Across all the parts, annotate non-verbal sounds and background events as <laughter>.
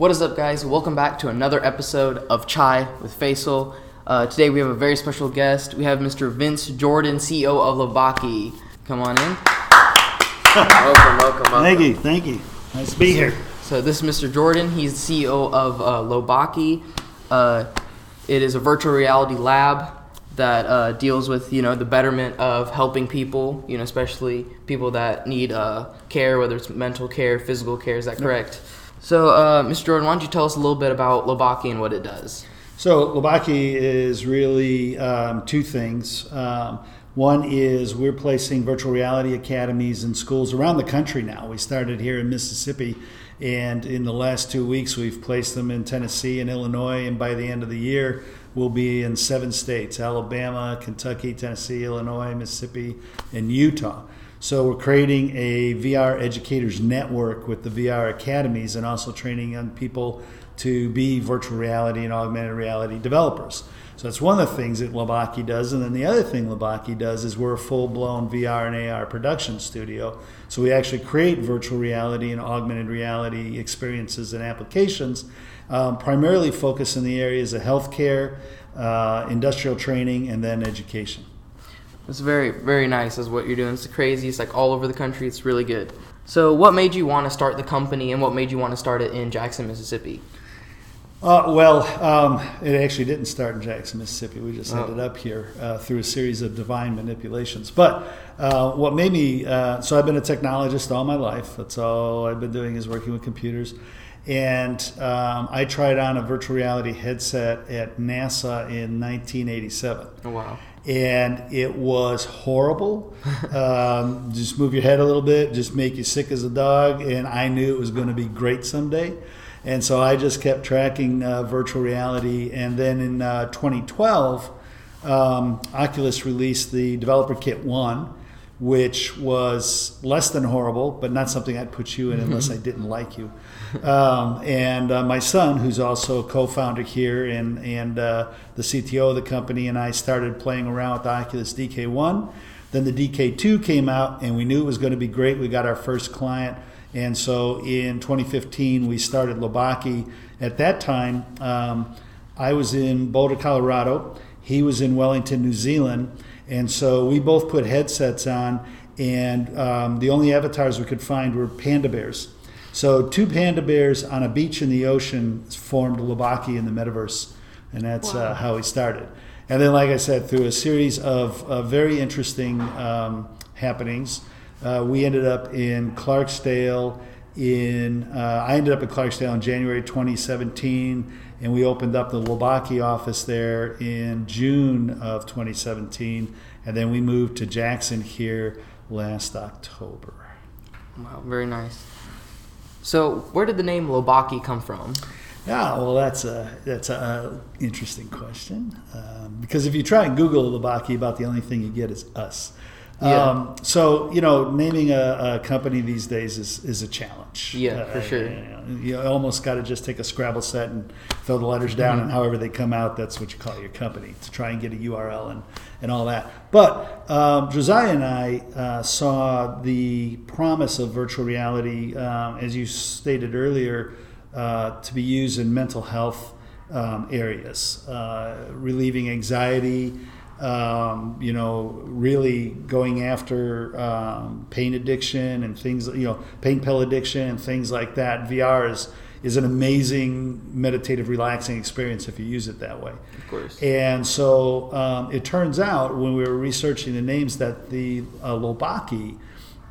What is up, guys? Welcome back to another episode of Chai with Faisal. Uh, today we have a very special guest. We have Mr. Vince Jordan, CEO of Lobaki. Come on in. welcome, welcome, welcome. Thank you, thank you. Nice to be here. So this is Mr. Jordan. He's the CEO of uh, Lobaki. Uh, it is a virtual reality lab that uh, deals with you know the betterment of helping people, you know, especially people that need uh, care, whether it's mental care, physical care. Is that correct? So, uh, Mr. Jordan, why don't you tell us a little bit about Lobaki and what it does? So, Loubaki is really um, two things. Um, one is we're placing virtual reality academies in schools around the country now. We started here in Mississippi, and in the last two weeks, we've placed them in Tennessee and Illinois, and by the end of the year, we'll be in seven states Alabama, Kentucky, Tennessee, Illinois, Mississippi, and Utah. So we're creating a VR educators network with the VR academies and also training young people to be virtual reality and augmented reality developers. So that's one of the things that Lobaki does. And then the other thing Lobaki does is we're a full blown VR and AR production studio. So we actually create virtual reality and augmented reality experiences and applications, um, primarily focused in the areas of healthcare, uh, industrial training, and then education. It's very, very nice is what you're doing. It's crazy. It's like all over the country. It's really good. So, what made you want to start the company and what made you want to start it in Jackson, Mississippi? Uh, well, um, it actually didn't start in Jackson, Mississippi. We just oh. ended up here uh, through a series of divine manipulations. But uh, what made me uh, so I've been a technologist all my life. That's all I've been doing is working with computers. And um, I tried on a virtual reality headset at NASA in 1987. Oh, wow and it was horrible. <laughs> um, just move your head a little bit, just make you sick as a dog. And I knew it was going to be great someday. And so I just kept tracking uh, virtual reality. And then in uh, 2012, um, Oculus released the Developer Kit 1, which was less than horrible, but not something I'd put you in unless I didn't like you. Um, and uh, my son, who's also a co-founder here and and uh, the CTO of the company, and I started playing around with the Oculus DK1. Then the DK2 came out, and we knew it was going to be great. We got our first client, and so in 2015 we started Lobaki. At that time, um, I was in Boulder, Colorado. He was in Wellington, New Zealand, and so we both put headsets on. And um, the only avatars we could find were panda bears so two panda bears on a beach in the ocean formed Lobaki in the metaverse, and that's uh, wow. uh, how we started. And then, like I said, through a series of uh, very interesting um, happenings, uh, we ended up in Clarksdale. In uh, I ended up in Clarksdale in January 2017, and we opened up the Lobaki office there in June of 2017, and then we moved to Jackson here last October. Wow, very nice. So, where did the name Lobaki come from? Yeah, well, that's a that's a interesting question um, because if you try and Google Lobaki, about the only thing you get is us. Yeah. Um, so you know, naming a, a, company these days is, is a challenge. Yeah, uh, for sure. You, you almost got to just take a Scrabble set and throw the letters down, mm-hmm. and however they come out, that's what you call your company to try and get a URL and, and all that. But um, Josiah and I uh, saw the promise of virtual reality, um, as you stated earlier, uh, to be used in mental health um, areas, uh, relieving anxiety um, you know, really going after um, pain addiction and things, you know, pain pill addiction and things like that. VR is is an amazing meditative, relaxing experience if you use it that way. Of course. And so um, it turns out when we were researching the names that the uh, Lobaki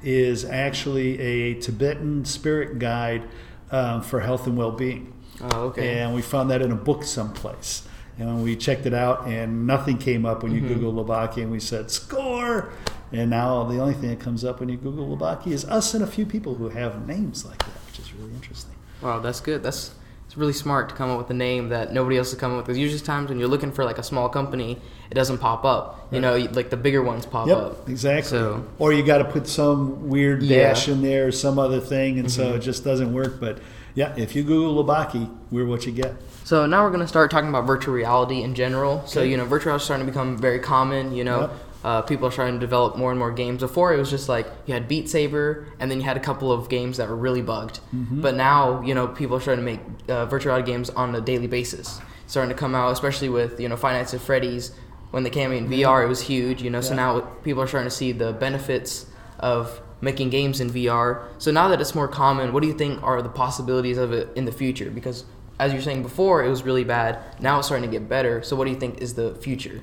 is actually a Tibetan spirit guide um, for health and well-being. Oh, okay. And we found that in a book someplace and we checked it out and nothing came up when you mm-hmm. Google Lobaki and we said score. And now the only thing that comes up when you Google Lobaki is us and a few people who have names like that, which is really interesting. Wow, that's good. That's it's really smart to come up with a name that nobody else has come up with. Because usually times when you're looking for like a small company, it doesn't pop up. You know, like the bigger ones pop yep, up. Exactly. So, or you got to put some weird dash yeah. in there or some other thing, and mm-hmm. so it just doesn't work. But yeah, if you Google Lobaki, we're what you get. So now we're going to start talking about virtual reality in general. So, you know, virtual reality is starting to become very common. You know, yep. uh, people are starting to develop more and more games. Before it was just like you had Beat Saber, and then you had a couple of games that were really bugged. But now you know people are starting to make uh, virtual reality games on a daily basis, starting to come out, especially with you know Five Nights at Freddy's. When they came in VR, it was huge. You know, so now people are starting to see the benefits of making games in VR. So now that it's more common, what do you think are the possibilities of it in the future? Because as you're saying before, it was really bad. Now it's starting to get better. So what do you think is the future?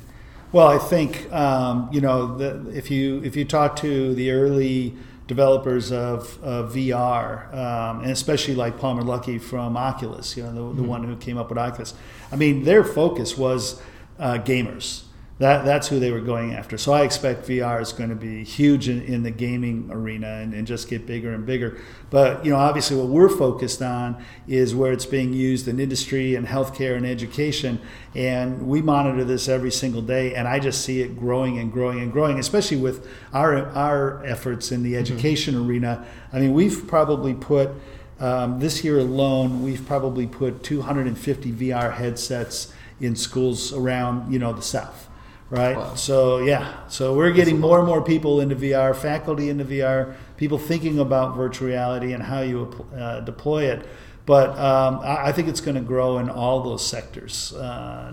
Well, I think um, you know the, if you if you talk to the early developers of, of VR, um, and especially like Palmer Luckey from Oculus, you know the, the one who came up with Oculus. I mean, their focus was uh, gamers. That, that's who they were going after. So I expect VR is going to be huge in, in the gaming arena and, and just get bigger and bigger. But you know, obviously, what we're focused on is where it's being used in industry and healthcare and education, and we monitor this every single day. And I just see it growing and growing and growing, especially with our our efforts in the education arena. I mean, we've probably put um, this year alone, we've probably put 250 VR headsets in schools around you know the South right? Wow. So yeah, so we're getting more and more people into VR, faculty into VR, people thinking about virtual reality and how you uh, deploy it. But um, I, I think it's going to grow in all those sectors. Uh,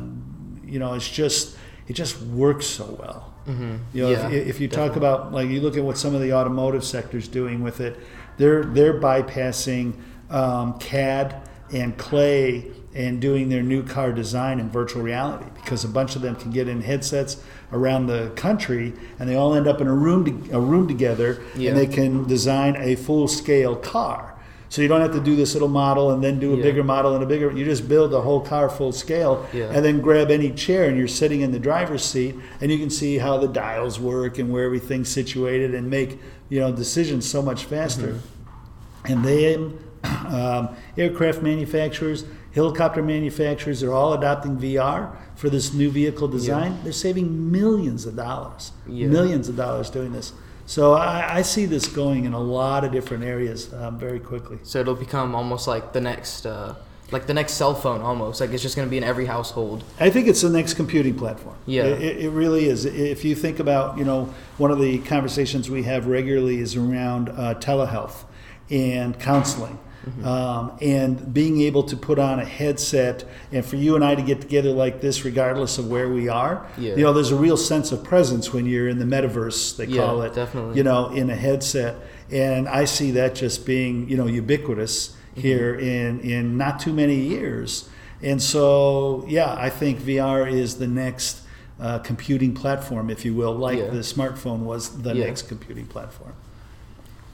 you know, it's just it just works so well. Mm-hmm. You know, Yeah, if, if you talk about like you look at what some of the automotive sectors doing with it, they're they're bypassing um, CAD and clay and doing their new car design in virtual reality because a bunch of them can get in headsets around the country and they all end up in a room to, a room together Yeah. and they can design a full scale car. So you don't have to do this little model and then do a Yeah. bigger model and a bigger. You just build the whole car full scale Yeah. and then grab any chair and you're sitting in the driver's seat and you can see how the dials work and where everything's situated and make you know decisions so much faster. Mm-hmm. And then um, aircraft manufacturers, helicopter manufacturers, they're all adopting VR for this new vehicle design. They're saving millions of dollars, Yeah. millions of dollars doing this. So I, I see this going in a lot of different areas um, very quickly. So it'll become almost like the next, uh, like the next cell phone almost. Like it's just going to be in every household. I think it's the next computing platform. Yeah. It, it- it really is. If you think about, you know, one of the conversations we have regularly is around uh, telehealth and counseling. Mm-hmm. Um, and being able to put on a headset and for you and I to get together like this, regardless of where we are, Yeah. you know, there's a real sense of presence when you're in the metaverse, they Yeah, call it, definitely. you know, in a headset. And I see that just being, you know, ubiquitous here in, in not too many years. And so, yeah, I think VR is the next uh, computing platform, if you will, like Yeah. the smartphone was the Yeah. next computing platform.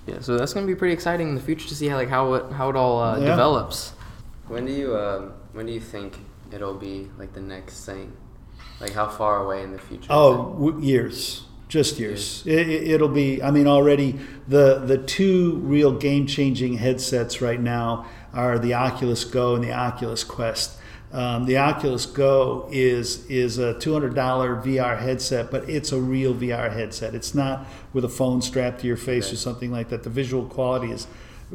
Yeah. So that's going to be pretty exciting in the future to see how like how it how it all uh, Yeah. develops. When do you um, when do you think it'll be like the next thing? Like how far away in the future? Oh, w- years, just years. It, it, it'll be. I mean, already the the two real game changing headsets right now are the Oculus Go and the Oculus Quest. Um, the Oculus Go is is a two hundred dollar VR headset, but it's a real VR headset. It's not with a phone strapped to your face or something like that. The visual quality is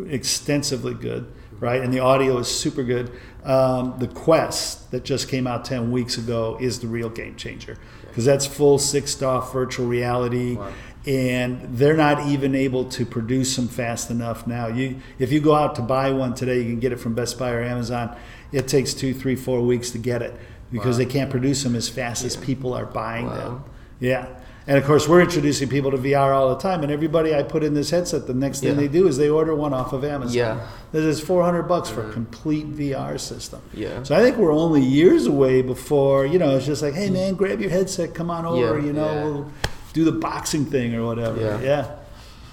extensively good, right? And the audio is super good. Um, the Quest that just came out 10 weeks ago is the real game changer because that's full six DoF virtual reality. Wow. And they're not even able to produce them fast enough now. You, if you go out to buy one today, you can get it from Best Buy or Amazon. It takes two, three, four weeks to get it because Wow. they can't produce them as fast as people are buying Wow. them. Yeah. And of course, we're introducing people to VR all the time. And everybody I put in this headset, the next thing Yeah. they do is they order one off of Amazon. Yeah. This is 400 bucks for a mm-hmm. complete VR system. Yeah. So I think we're only years away before, you know, it's just like, hey, mm. man, grab your headset, come on over, Yeah. you know, Yeah. we'll do the boxing thing or whatever. Yeah. yeah.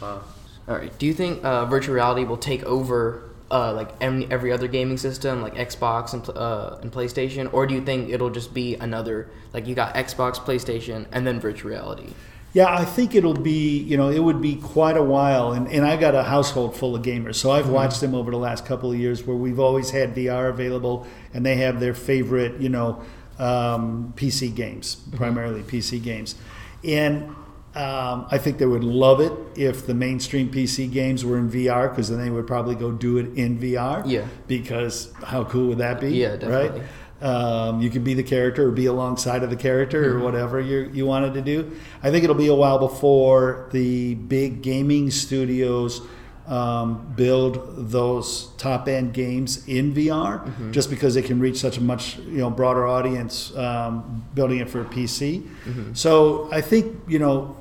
Wow. All right. Do you think uh, virtual reality will take over uh, like every, every other gaming system, like Xbox and uh, and PlayStation, or do you think it'll just be another like you got Xbox, PlayStation, and then virtual reality? Yeah, I think it'll be, you know, it would be quite a while. And, and I got a household full of gamers. So I've watched them over the last couple of years where we've always had VR available and they have their favorite, you know, um, PC games, primarily PC games. And um, I think they would love it if the mainstream PC games were in VR because then they would probably go do it in VR. Yeah. Because how cool would that be? Yeah, definitely. Right? Um, you could be the character or be alongside of the character or whatever you you wanted to do. I think it'll be a while before the big gaming studios um, build those top end games in VR, just because they can reach such a much you know broader audience um, building it for a PC. So I think you know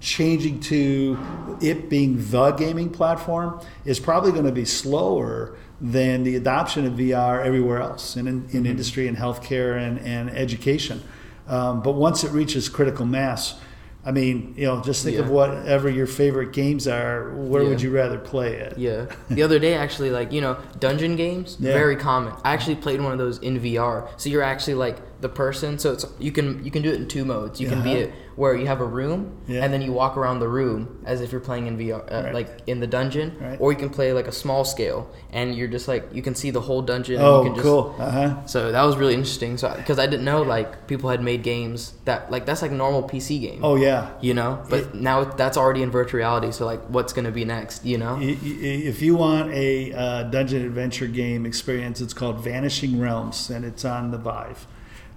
changing to it being the gaming platform is probably going to be slower than the adoption of VR everywhere else in, in, in industry and healthcare and, and education. Um, but once it reaches critical mass, I mean, you know, just think of whatever your favorite games are. Where would you rather play it? Yeah. <laughs> The other day, actually, like you know, dungeon games, Yeah. very common. I actually played one of those in VR. So you're actually like the person. So it's you can you can do it in two modes. You can be Uh-huh. it where you have a room Yeah. and then you walk around the room as if you're playing in VR, uh, Right. like in the dungeon, Right. or you can play like a small scale and you're just like you can see the whole dungeon. and Oh, you can just, cool. Uh huh. So that was really interesting. So because I didn't know like people had made games that like that's like normal PC game. Oh yeah. You know, but now that's already in virtual reality. So like, what's gonna be next? You know? If you want a uh, dungeon adventure game experience, it's called Vanishing Realms, and it's on the Vive.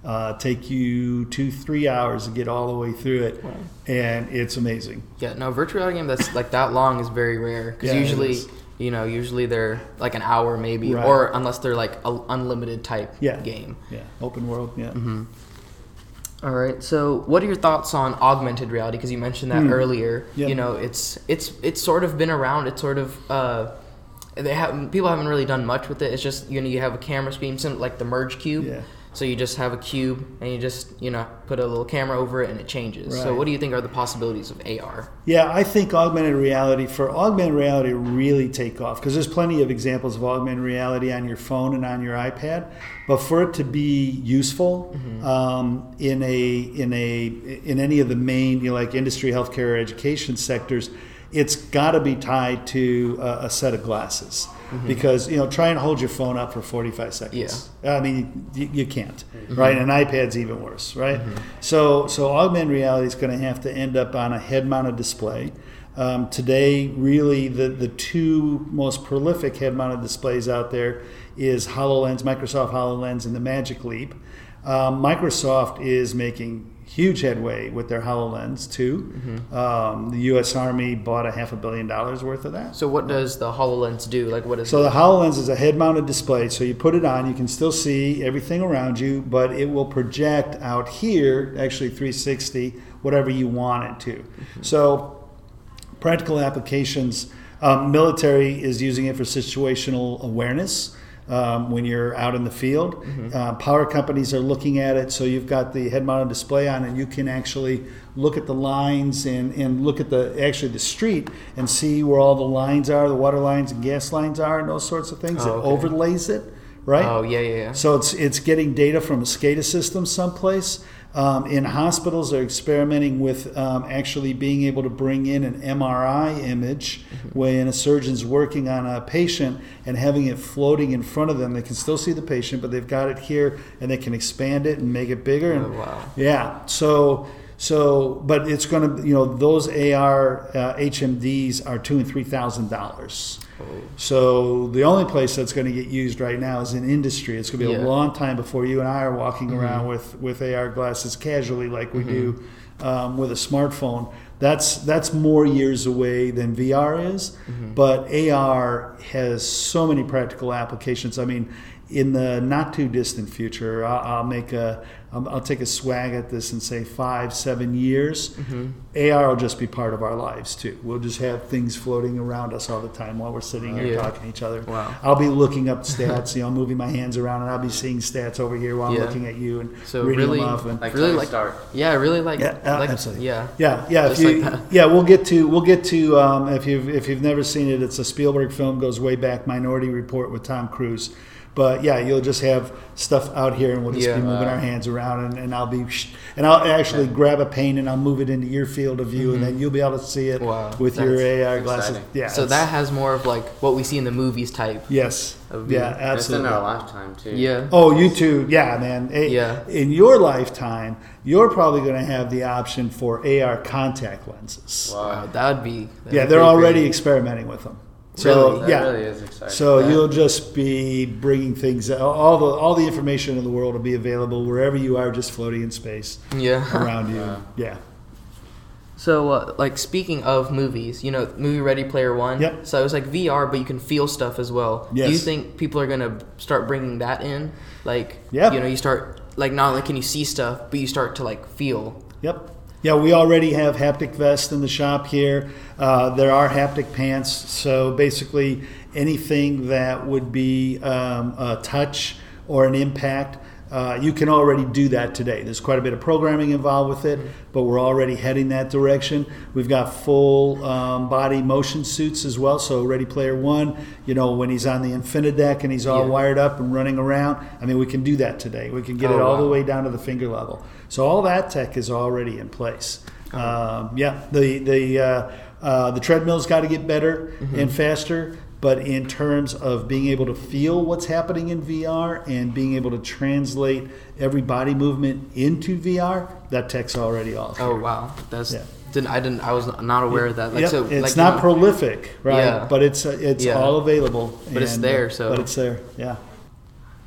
Uh, take you two, three hours to get all the way through it, and it's amazing. Yeah, no, virtual reality game that's like that long is very rare because Yeah, usually, you know, usually they're like an hour maybe, Right. or unless they're like a unlimited type Yeah. game. Yeah, open world. Yeah. All right, so what are your thoughts on augmented reality? Because you mentioned that Hmm. earlier. Yep. You know, it's it's it's sort of been around. It's sort of uh, they have people haven't really done much with it. It's just you know you have a camera screen, like the merge cube. Yeah. So you just have a cube and you just you know put a little camera over it and it changes. So what do you think are the possibilities of AR? Yeah, I think augmented reality, for augmented reality really take off, because there's plenty of examples of augmented reality on your phone and on your iPad, but for it to be useful um, in a in a in any of the main you know, like industry, healthcare, or education sectors, it's got to be tied to a, a set of glasses. Because you know, try and hold your phone up for 45 seconds. yeah. I mean, you, you can't, right? And an iPad's even worse, right? So, so augmented reality is going to have to end up on a head-mounted display. Um, today, really, the the two most prolific head-mounted displays out there is Hololens, Microsoft Hololens, and the Magic Leap. Um, Microsoft is making huge headway with their Hololens too. Um, the U.S. Army bought a half a billion dollars worth of that. So what does the Hololens do? Like what is So it? the HoloLens is a head-mounted display. So you put it on, you can still see everything around you, but it will project out here, actually 360, whatever you want it to. So practical applications, um, military is using it for situational awareness. Um, when you're out in the field, uh, power companies are looking at it. So you've got the head-mounted display on, and you can actually look at the lines and, and look at the actually the street and see where all the lines are, the water lines and gas lines are, and those sorts of things. Oh, it overlays it, right? Oh yeah, yeah, yeah. So it's it's getting data from a SCADA system someplace. Um, in hospitals, they're experimenting with um, actually being able to bring in an MRI image when a surgeon's working on a patient and having it floating in front of them. They can still see the patient, but they've got it here and they can expand it and make it bigger. And Oh, wow. yeah, so so but it's going to you know those AR uh, HMDs are two and three thousand dollars. So the only place that's going to get used right now is in industry. It's going to be Yeah. a long time before you and I are walking mm-hmm. around with, with AR glasses casually like we mm-hmm. do um, with a smartphone. That's that's more years away than VR is, mm-hmm. but AR has so many practical applications. I mean, in the not too distant future, I'll, I'll make a I'll, I'll take a swag at this and say five seven years. AR will just be part of our lives too. We'll just have things floating around us all the time while we're sitting here Yeah. talking to each other. Wow. I'll be looking up stats, you know, moving my hands around, and I'll be seeing stats over here while Yeah. I'm looking at you and So reading really- them off. And, Like Really Tony like- Stark. Yeah, I really like. yeah, uh, like absolutely. Yeah. yeah, yeah. If you, like yeah, we'll get to we'll get to um, if you've if you've never seen it, it's a Spielberg film, goes way back, Minority Report with Tom Cruise. But yeah, you'll just have stuff out here, and we'll just Yeah. be moving Wow. our hands around, and, and I'll be, and I'll actually grab a paint and I'll move it into your field of view, and then you'll be able to see it Mm-hmm. Wow. with your AR glasses. exciting. Yeah. So that has more of like what we see in the movies type. yes, of view. yeah, It's in our lifetime too. Yeah. Oh, you too. Yeah, man. Yeah. In your lifetime, you're probably going to have the option for AR contact lenses. Wow. Wow, that would be. that Yeah, they're be already great. experimenting with them. So Really? That yeah, really is exciting. so Yeah. you'll just be bringing things. All the all the information in the world will be available wherever you are, just floating in space Yeah. around you. Wow. Yeah. So, uh, like speaking of movies, you know, movie Ready Player One. Yep. So it's like VR, but you can feel stuff as well. Do you think people are gonna start bringing that in? Like, Yeah. you know, you start like not only can you see stuff, but you start to like feel. Yep. Yeah, we already have haptic vests in the shop here. Uh, there are haptic pants. So basically, anything that would be um, a touch or an impact, uh, you can already do that today. There's quite a bit of programming involved with it, but we're already heading that direction. We've got full um, body motion suits as well. So Ready Player One, you know, when he's on the Infinadeck and he's all Yeah. wired up and running around, I mean, we can do that today. We can get Oh, it all the way down to the finger level. So all that tech is already in place. Um, yeah, the the uh, uh, the treadmill's got to get better and faster. But in terms of being able to feel what's happening in VR and being able to translate every body movement into VR, that tech's already all. Oh here. wow, that's Yeah. didn't I didn't I was not aware of that. Like Yep, so, it's like, not you know, prolific, right? Yeah. But it's uh, it's Yeah. all available. But it's there, uh, so- but it's there. Yeah.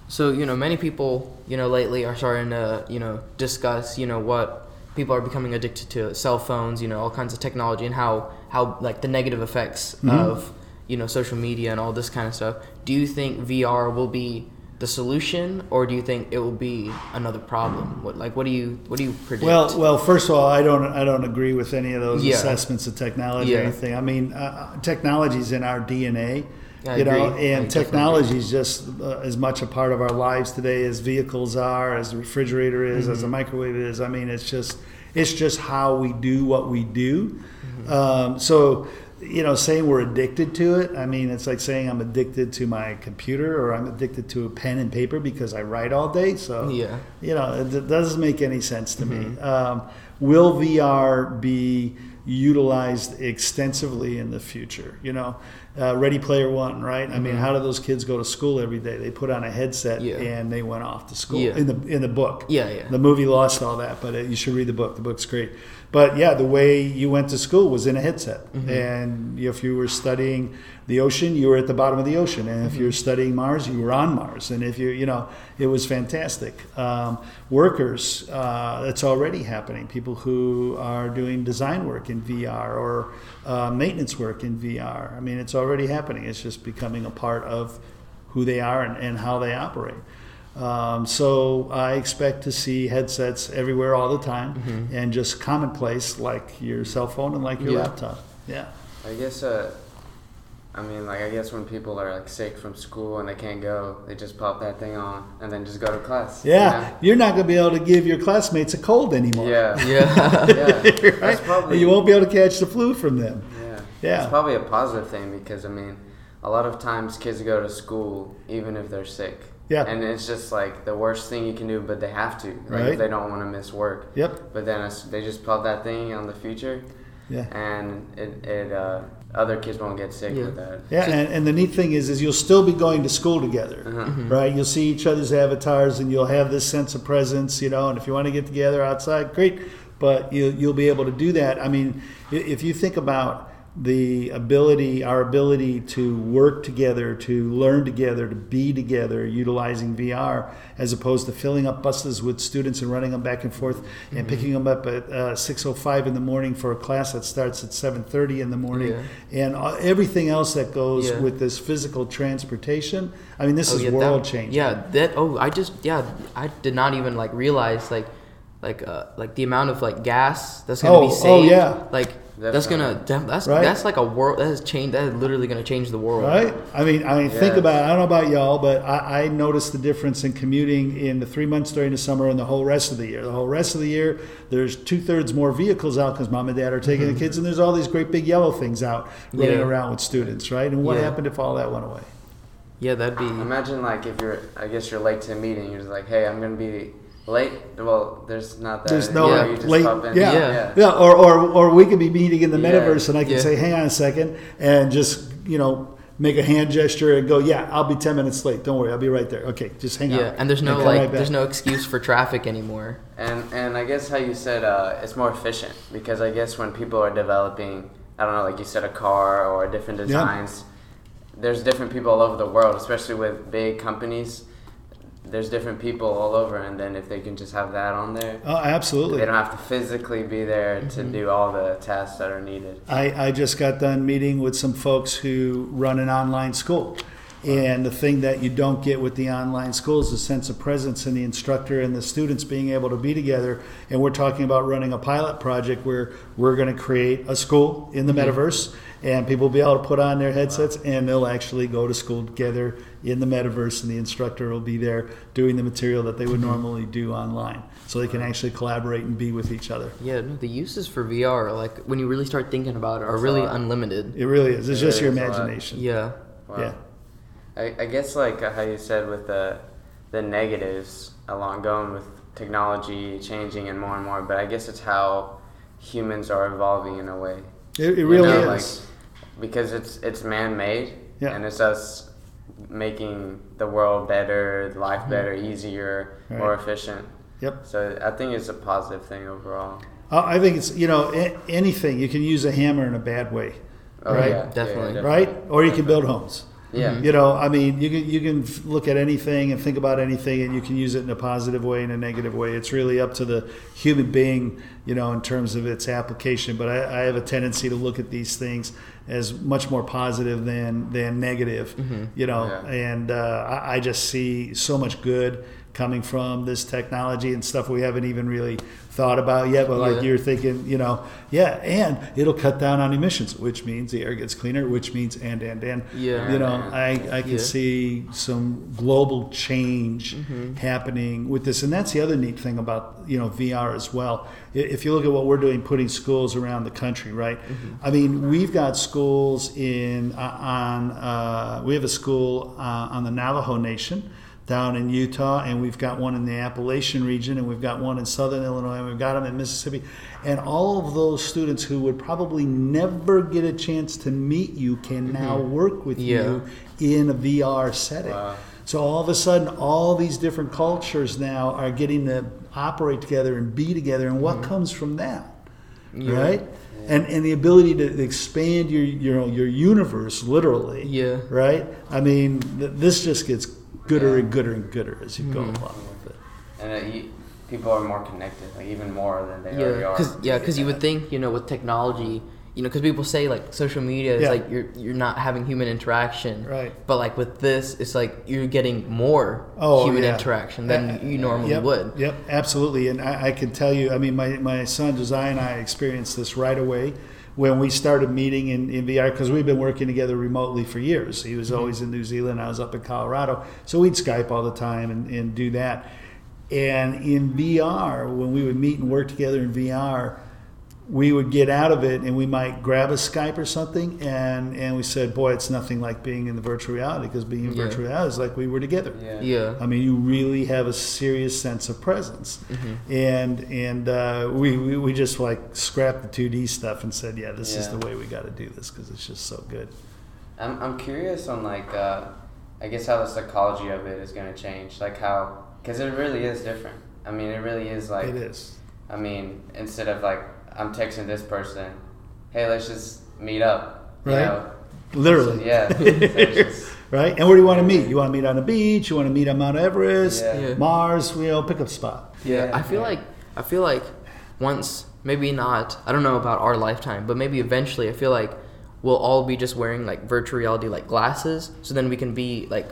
So you know, many people you know lately are starting to you know discuss you know what people are becoming addicted to cell phones, you know, all kinds of technology, and how how like the negative effects Mhm. of you know social media and all this kind of stuff. Do you think VR will be the solution, or do you think it will be another problem? What like what do you what do you predict? Well, well, first of all, I don't, I don't agree with any of those Yeah. assessments of technology or anything. I mean, uh, technology's in our DNA, I you know, agree. I and technology is just uh, as much a part of our lives today as vehicles are, as the refrigerator is, as the Mm-hmm. microwave is. I mean, it's just, it's just how we do what we do. Mm-hmm. Um, so, you know, saying we're addicted to it, I mean, it's like saying I'm addicted to my computer or I'm addicted to a pen and paper because I write all day. So, Yeah. you know, it it doesn't make any sense to Mm-hmm. me. Um, will VR be utilized extensively in the future? You know, uh, Ready Player One, right? I mean, how do those kids go to school every day? They put on a headset Mm-hmm. Yeah. and they went off to school Yeah. in the in the book. Yeah, yeah. The movie lost all that, but uh, you should read the book. The book's great. But yeah, the way you went to school was in a headset, Mm-hmm. and if you were studying the ocean, you were at the bottom of the ocean, and if Mm-hmm. studying Mars, you were on Mars, and if you, you know, it was fantastic. Um, workers, uh, it's already happening. People who are doing design work in VR or uh, maintenance work in VR. I mean, it's already happening. It's just becoming a part of who they are and, and how they operate. Um, so I expect to see headsets everywhere all the time and just commonplace like your cell phone and like your Yeah. laptop. Yeah. I guess, uh, I mean, like, I guess when people are like sick from school and they can't go, they just pop that thing on and then just go to class. you Yeah. know? You're not going to be able to give your classmates a cold anymore. Yeah. <laughs> yeah. yeah. right? That's <laughs> probably. you won't be able to catch the flu from them. Yeah. Yeah. It's probably a positive thing because I mean, a lot of times kids go to school even if they're sick. Yeah. And it's just like the worst thing you can do, but they have to. Like Right. they don't want to miss work. Yep. But then they just plug that thing on the future, Yeah. and it, it uh, other kids won't get sick Yeah. with that. Yeah, and, and the neat thing is, is you'll still be going to school together, Uh-huh. right? You'll see each other's avatars, and you'll have this sense of presence, you know. And if you want to get together outside, great. But you, you'll be able to do that. I mean, if you think about the ability, our ability to work together, to learn together, to be together, utilizing VR, as opposed to filling up buses with students and running them back and forth and picking them up at uh, 6:05 in the morning for a class that starts at 7:30 in the morning, Yeah. and uh, everything else that goes Yeah. with this physical transportation. I mean, this Oh, is yeah, world changing. Yeah, that. Oh, I just yeah, I did not even like realize like like uh, like the amount of like gas that's gonna Oh, be oh, saved. yeah. Like that's gonna Definitely. that- that's Right. that's like a world that has changed. That is literally gonna change the world. Right? I mean, I mean, think about. It. I don't know about y'all, but I, I noticed the difference in commuting in the three months during the summer and the whole rest of the year. The whole rest of the year, there's two thirds more vehicles out because mom and dad are taking the kids, and there's all these great big yellow things out running Mm-hmm. Yeah. around with students, right? And what Yeah. happened if all that went away? Yeah, that'd be. Imagine like if you're, I guess you're late to a meeting. You're just like, hey, I'm gonna be late. Well, there's not that. There's no anymore. You just late. pop in. Yeah. Yeah. yeah, Or, or or we could be meeting in the Yeah. metaverse, and I can Yeah. say, "Hang on a second, and just you know make a hand gesture and go, "Yeah, I'll be ten minutes late. Don't worry, I'll be right there." Okay, just hang on. yeah, and there's no come like right there's no excuse for traffic anymore. And and I guess how you said uh, it's more efficient because I guess when people are developing, I don't know, like you said, a car or different Yeah. designs, there's different people all over the world, especially with big companies. There's different people all over, and then if they can just have that on there, Oh, absolutely. they don't have to physically be there to mm-hmm. do all the tasks that are needed. I, I just got done meeting with some folks who run an online school. And the thing that you don't get with the online school is a sense of presence and the instructor and the students being able to be together. And we're talking about running a pilot project where we're going to create a school in the metaverse, and people will be able to put on their headsets and they'll actually go to school together in the metaverse, and the instructor will be there doing the material that they would normally do online. So they can actually collaborate and be with each other. Yeah, no, the uses for VR, like when you really start thinking about it, are really unlimited. It really is. It's It just your really is a lot. imagination. Yeah. Wow. Yeah. I, I guess like uh, how you said with the the negatives along going with technology changing and more and more, but I guess it's how humans are evolving in a way. It, it You really know, is. like, because it's it's man made Yeah. and it's us making the world better, life better, easier, Right. more efficient. Yep. So I think it's a positive thing overall. I I think it's you know a- anything you can use a hammer in a bad way, Oh, Right. yeah, Definitely. right? Or you can build homes. Yeah. You know, I mean, you can you can look at anything and think about anything, and you can use it in a positive way and a negative way. It's really up to the human being, you know, in terms of its application. But I, I have a tendency to look at these things as much more positive than than negative. You know, Yeah. and uh, I, I just see so much good coming from this technology and stuff we haven't even really thought about yet. But like Yeah. you're thinking, you know, yeah, and it'll cut down on emissions, which means the air gets cleaner, which means and and and. Yeah. You know, I, I can Yeah. see some global change happening with this, and that's the other neat thing about you know VR as well. If you look at what we're doing, putting schools around the country, right? I mean, we've got schools in uh, on uh, we have a school uh, on the Navajo Nation down in Utah, and we've got one in the Appalachian region, and we've got one in Southern Illinois, and we've got them in Mississippi, and all of those students who would probably never get a chance to meet you can mm-hmm. now work with Yeah. you in a VR setting. Wow. So all of a sudden, all these different cultures now are getting to operate together and be together, and what mm-hmm. comes from that, Yeah. right? And and the ability to expand your your your universe literally, Yeah. right? I mean, th- this just gets gooder Yeah. and gooder and gooder as you go Mhm. along with it. And uh, you, people are more connected, like even more than they already Yeah, are. because yeah, because you would think you know with technology, you know, because people say like social media is Yeah. like you're you're not having human interaction, Right. But like with this, it's like you're getting more Oh, human yeah. interaction than Uh, you normally yep, would. Yep, absolutely. And I, I can tell you, I mean, my, my son Josiah and I experienced this right away when we started meeting in, in VR because we've been working together remotely for years. He was Mm-hmm. always in New Zealand, I was up in Colorado. So we'd Skype all the time and, and do that. And in VR, when we would meet and work together in VR, we would get out of it and we might grab a Skype or something, and, and we said, Boy, it's nothing like being in the virtual reality because being in Yeah. virtual reality is like we were together. yeah. Yeah, I mean, you really have a serious sense of presence, and and uh, we, we we just like scrapped the two D stuff and said, yeah, this is the way we got to do this because it's just so good. I'm, I'm curious on like uh, I guess how the psychology of it is gonna change, like how because it really is different. I mean, it really is like it is. I mean, instead of like I'm texting this person, hey, let's just meet up, you Right. know? Literally. Yeah. <laughs> So just- Right? And where do you want to meet? You want to meet on the beach? You want to meet on Mount Everest? Yeah. Yeah. Mars? You know, pick a spot. yeah. Yeah, I feel yeah. like I feel like once maybe not. I don't know about our lifetime, but maybe eventually, I feel like we'll all be just wearing like virtual reality like glasses, so then we can be like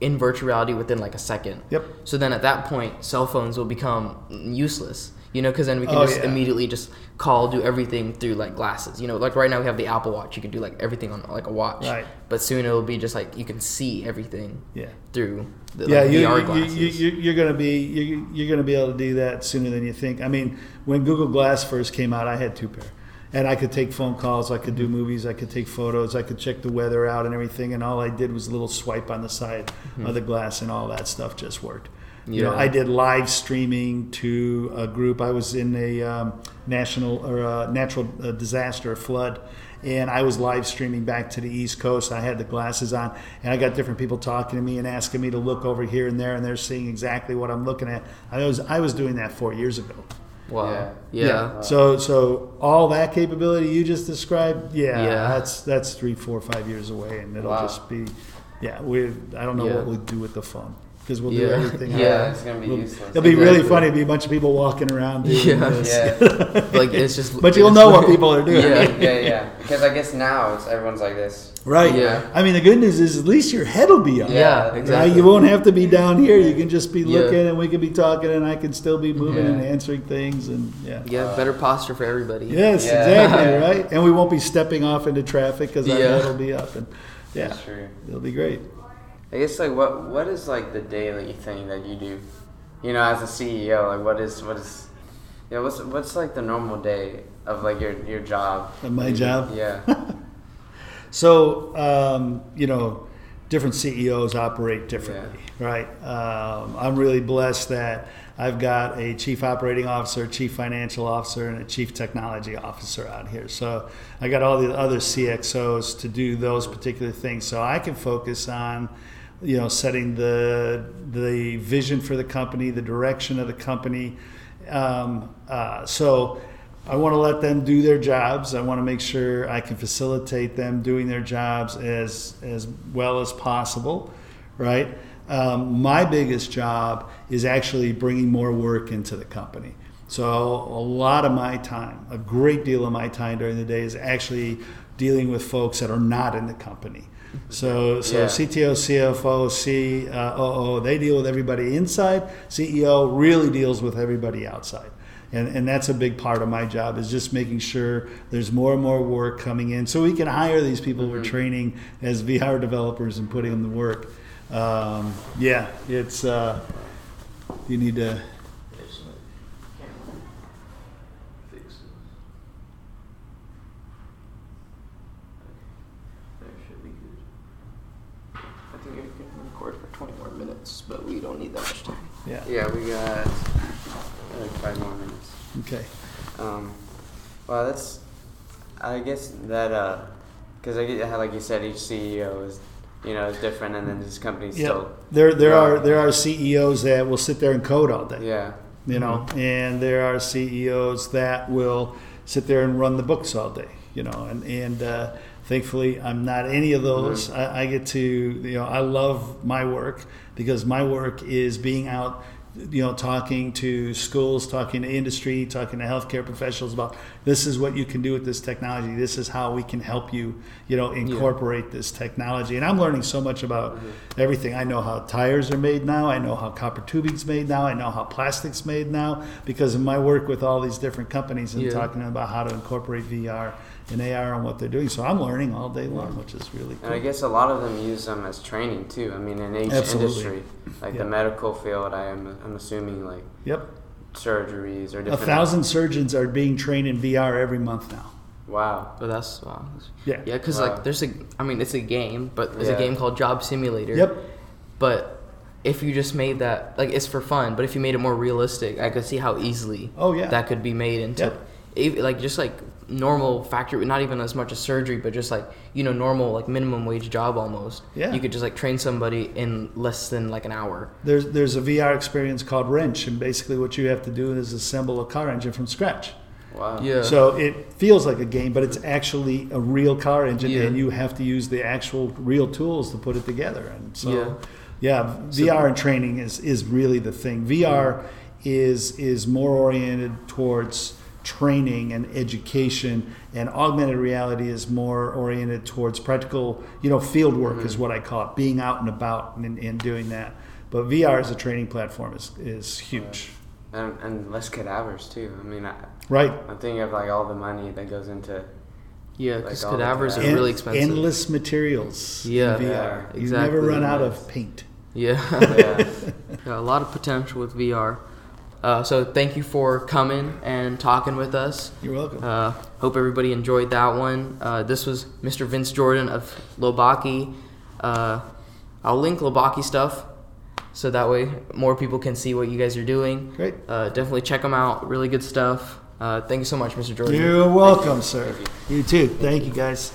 in virtual reality within like a second. Yep. So then at that point, cell phones will become useless. You know, because then we can Oh, just yeah. immediately just call, do everything through like glasses. You know, like right now we have the Apple Watch. You can do like everything on like a watch. Right. But soon it'll be just like you can see everything Yeah. through the yeah, like, you, VR glasses. You, you, you're going to be you're, you're to be able to do that sooner than you think. I mean, when Google Glass first came out, I had two pair, and I could take phone calls, I could do movies, I could take photos, I could check the weather out and everything, and all I did was a little swipe on the side mm-hmm. of the glass, and all that stuff just worked. You know, I did live streaming to a group. I was in a um, national or a natural uh, disaster, a flood, and I was live streaming back to the East Coast. I had the glasses on, and I got different people talking to me and asking me to look over here and there, and they're seeing exactly what I'm looking at. I was I was doing that four years ago, Wow. Yeah. Yeah. So so all that capability you just described, yeah, Yeah. that's that's three, four, five years away, and it'll Wow. just be, yeah. We I don't know Yeah. what we'll do with the phone because we'll do Yeah. everything. Yeah. Yeah, it's gonna be We'll- useless. It'll be really funny. It'll be a bunch of people walking around doing Yeah. this. Yeah. <laughs> Like it's just. But you'll it's know what people are doing. Yeah. yeah, yeah. Because I guess now it's everyone's like this. Right. Yeah. I mean, the good news is at least your head will be up. Yeah, exactly. Right? You won't have to be down here. You can just be Yeah. looking, and we can be talking, and I can still be moving Yeah. and answering things, and yeah. Yeah, uh, better posture for everybody. Yes, Yeah. exactly. <laughs> Right. And we won't be stepping off into traffic because our Yeah. head will be up, and yeah, That's true. it'll be great. I guess like what what is like the daily thing that you do? You know, as a CEO, like what is what is yeah, what's what's like the normal day of like your your job? Of my job? Yeah. <laughs> So, um, you know, different CEOs operate differently, right? Um, I'm really blessed that I've got a chief operating officer, chief financial officer, and a chief technology officer out here. So I got all the other CXOs to do those particular things. So I can focus on, you know, setting the the vision for the company, the direction of the company. Um, uh, so I want to let them do their jobs. I want to make sure I can facilitate them doing their jobs as as well as possible, right? Um, my biggest job is actually bringing more work into the company. So a lot of my time, a great deal of my time during the day, is actually dealing with folks that are not in the company. So, so Yeah. CTO, CFO, COO, they deal with everybody inside. CEO really deals with everybody outside. And, and that's a big part of my job is just making sure there's more and more work coming in so we can hire these people we're training as VR developers and putting them to work. Um, yeah, it's, uh, you need to, There should be good. I think you can record for 20 more minutes, but we don't need that much time. yeah, yeah, we got like five more minutes. okay. Um, well, that's I guess that uh, because I get how like you said, each CEO is you know is different, and then this company's Yeah, still there, there Yeah. are, there are CEOs that will sit there and code all day. yeah. you know and there are ceos that will sit there and run the books all day you know and and uh, thankfully i'm not any of those. Mm-hmm. I, I get to you know i love my work because my work is being out you know talking to schools talking to industry talking to healthcare professionals about this is what you can do with this technology. This is how we can help you you know incorporate this technology. And i'm learning so much about mm-hmm. everything. I know how tires are made now. I know how copper tubing's made now. I know how plastic's made now because of my work with all these different companies and Yeah. talking about how to incorporate vr and ar and what they're doing so i'm learning all day long which is really cool. And I guess a lot of them use them as training too. I mean, in each Absolutely. industry, like Yeah. the medical field, I am I'm assuming like yep surgeries or different. a different. thousand surgeons are being trained in vr every month now Wow. But that's wow. Yeah. Yeah, because Wow. like there's a, I mean, it's a game, but there's Yeah. a game called Job Simulator. yep But if you just made that, like, it's for fun. But if you made it more realistic, I could see how easily. Oh, yeah. That could be made into, Yep. like, just like normal factory, not even as much as surgery, but just like you know, normal like minimum wage job almost. Yeah. You could just like train somebody in less than like an hour. there's there's a VR experience called Wrench, and basically what you have to do is assemble a car engine from scratch. Wow. Yeah. So it feels like a game, but it's actually a real car engine, Yeah. and you have to use the actual real tools to put it together. And so, Yeah. yeah, VR and training is is really the thing. VR is is more oriented towards training and education, and augmented reality is more oriented towards practical, you know, field work mm-hmm. is what I call it, being out and about and, and doing that. But VR as a training platform is is huge, And, and less cadavers too. I mean, I, right? I'm thinking of like all the money that goes into. Yeah, because all the cadavers are time. really expensive. Endless materials. Yeah. in VR. Yeah, You never run out of paint. Yeah. <laughs> Yeah. <laughs> Yeah, a lot of potential with VR. Uh, so thank you for coming and talking with us. You're welcome. Uh, hope everybody enjoyed that one. Uh, this was Mr. Vince Jordan of Lobaki. Uh, I'll link Lobaki stuff so that way more people can see what you guys are doing. Great. Uh, definitely check them out. Really good stuff. Uh, thank you so much, Mr. Jordan. You're welcome, sir. You too. Thank you, guys.